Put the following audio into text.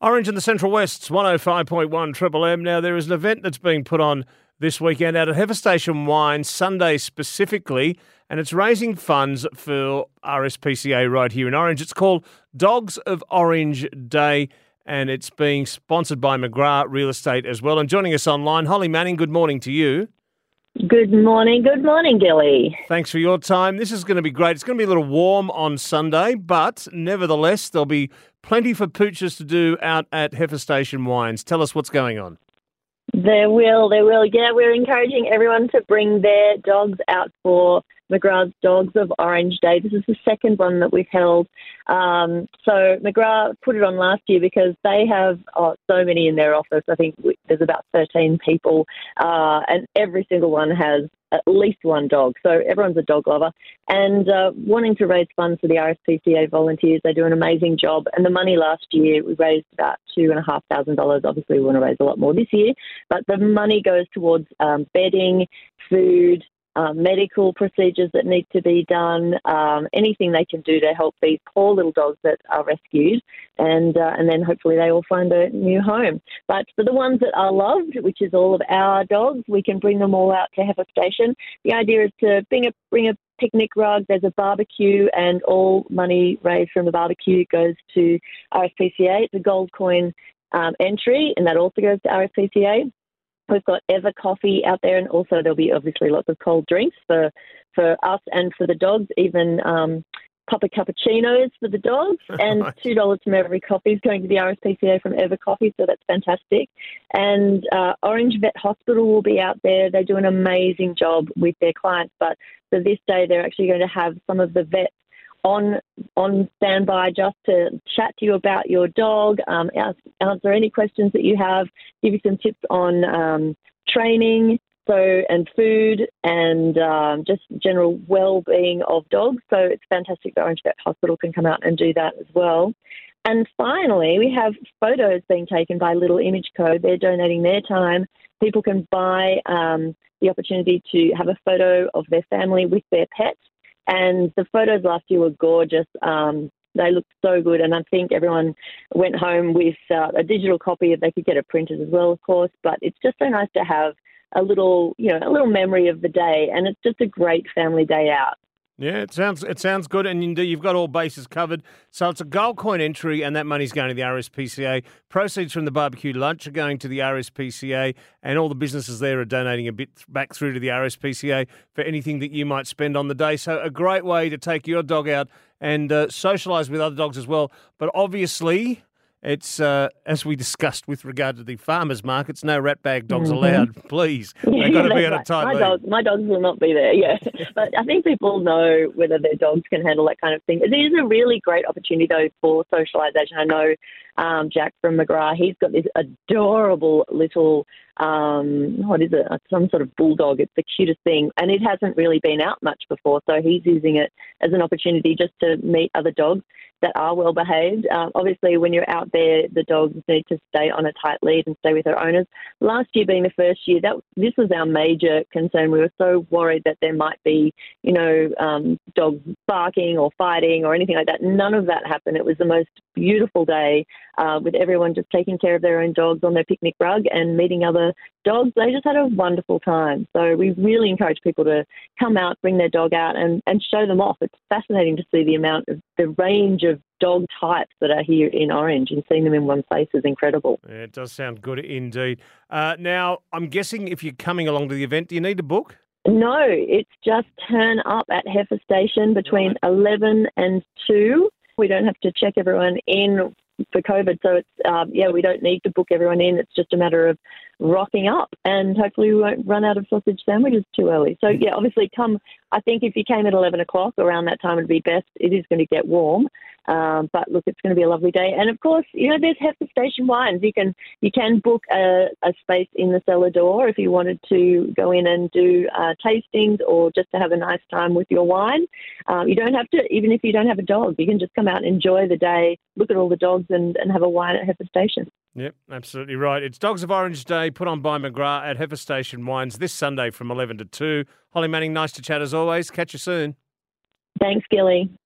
Orange in the Central West's 105.1 Triple M. Now, there is an event that's being put on this weekend out at Heifer Station Wine, Sunday specifically, and it's raising funds for RSPCA right here in Orange. It's called Dogs of Orange Day, and it's being sponsored by McGrath Real Estate as well. And joining us online, Holly Manning, good morning to you. Good morning. Good morning, Gilly. Thanks for your time. This is going to be great. It's going to be a little warm on Sunday, but nevertheless, there'll be plenty for pooches to do out at Heifer Station Wines. Tell us what's going on. There will, there will. Yeah, we're encouraging everyone to bring their dogs out for McGrath's Dogs of Orange Day. This is the second one that we've held. Um, so McGrath put it on last year because they have oh, so many in their office. I think there's about 13 people, uh, and every single one has at least one dog. So everyone's a dog lover. And uh, wanting to raise funds for the RSPCA volunteers, they do an amazing job. And the money last year, we raised about $2,500. Obviously, we want to raise a lot more this year. But the money goes towards um, bedding, food, um, medical procedures that need to be done, um, anything they can do to help these poor little dogs that are rescued, and uh, and then hopefully they will find a new home. But for the ones that are loved, which is all of our dogs, we can bring them all out to Heifer Station. The idea is to bring a bring a picnic rug. There's a barbecue, and all money raised from the barbecue goes to RSPCA. It's a gold coin um, entry, and that also goes to RSPCA. We've got Ever Coffee out there, and also there'll be obviously lots of cold drinks for for us and for the dogs. Even um, Papa cappuccinos for the dogs, and two dollars from every coffee is going to the RSPCA from Ever Coffee, so that's fantastic. And uh, Orange Vet Hospital will be out there. They do an amazing job with their clients, but for this day, they're actually going to have some of the vets on on standby just to chat to you about your dog, um, ask, answer any questions that you have, give you some tips on um, training, so and food and um, just general well-being of dogs. So it's fantastic that Orange Vet Hospital can come out and do that as well. And finally, we have photos being taken by Little Image Co. They're donating their time. People can buy um, the opportunity to have a photo of their family with their pet and the photos last year were gorgeous. Um, they looked so good, and I think everyone went home with uh, a digital copy. If they could get it printed as well, of course. But it's just so nice to have a little, you know, a little memory of the day, and it's just a great family day out. Yeah, it sounds it sounds good, and you've got all bases covered. So it's a gold coin entry, and that money's going to the RSPCA. Proceeds from the barbecue lunch are going to the RSPCA, and all the businesses there are donating a bit back through to the RSPCA for anything that you might spend on the day. So a great way to take your dog out and uh, socialise with other dogs as well. But obviously, it's uh, as we discussed with regard to the farmers markets. No rat bag dogs mm-hmm. allowed, please. They've got to be on a tight my, dog, my dogs will not be there. Yeah, but I think people know whether their dogs can handle that kind of thing. It is a really great opportunity though for socialisation. I know um, Jack from McGrath. He's got this adorable little um, what is it? Some sort of bulldog. It's the cutest thing, and it hasn't really been out much before. So he's using it as an opportunity just to meet other dogs that are well behaved. Um, obviously, when you're out there, the dogs need to stay on a tight lead and stay with their owners. Last year being the first year, that this was our major concern. We were so worried that there might be, you know, um, dogs barking or fighting or anything like that. None of that happened. It was the most beautiful day uh, with everyone just taking care of their own dogs on their picnic rug and meeting other dogs. They just had a wonderful time. So we really encourage people to come out, bring their dog out, and, and show them off. It's fascinating to see the amount of the range of dog types that are here in Orange and seeing them in one place is incredible. Yeah, it does sound good indeed. Uh, now, I'm guessing if you're coming along to the event, do you need a book? No, it's just turn up at Heifer Station between right. 11 and 2. We don't have to check everyone in for COVID. So it's um, yeah, we don't need to book everyone in. It's just a matter of rocking up, and hopefully we won't run out of sausage sandwiches too early. So yeah, obviously come. I think if you came at eleven o'clock around that time it would be best. It is going to get warm, um, but look, it's going to be a lovely day. And of course, you know, there's Heifer Station wines. You can you can book a, a space in the cellar door if you wanted to go in and do uh, tastings or just to have a nice time with your wine. Um, you don't have to, even if you don't have a dog, you can just come out and enjoy the day, look at all the dogs, and, and have a wine at Heifer Station. Yep, absolutely right. It's Dogs of Orange Day put on by McGrath at Heifer Station Wines this Sunday from 11 to 2. Holly Manning, nice to chat as always. Catch you soon. Thanks, Gilly.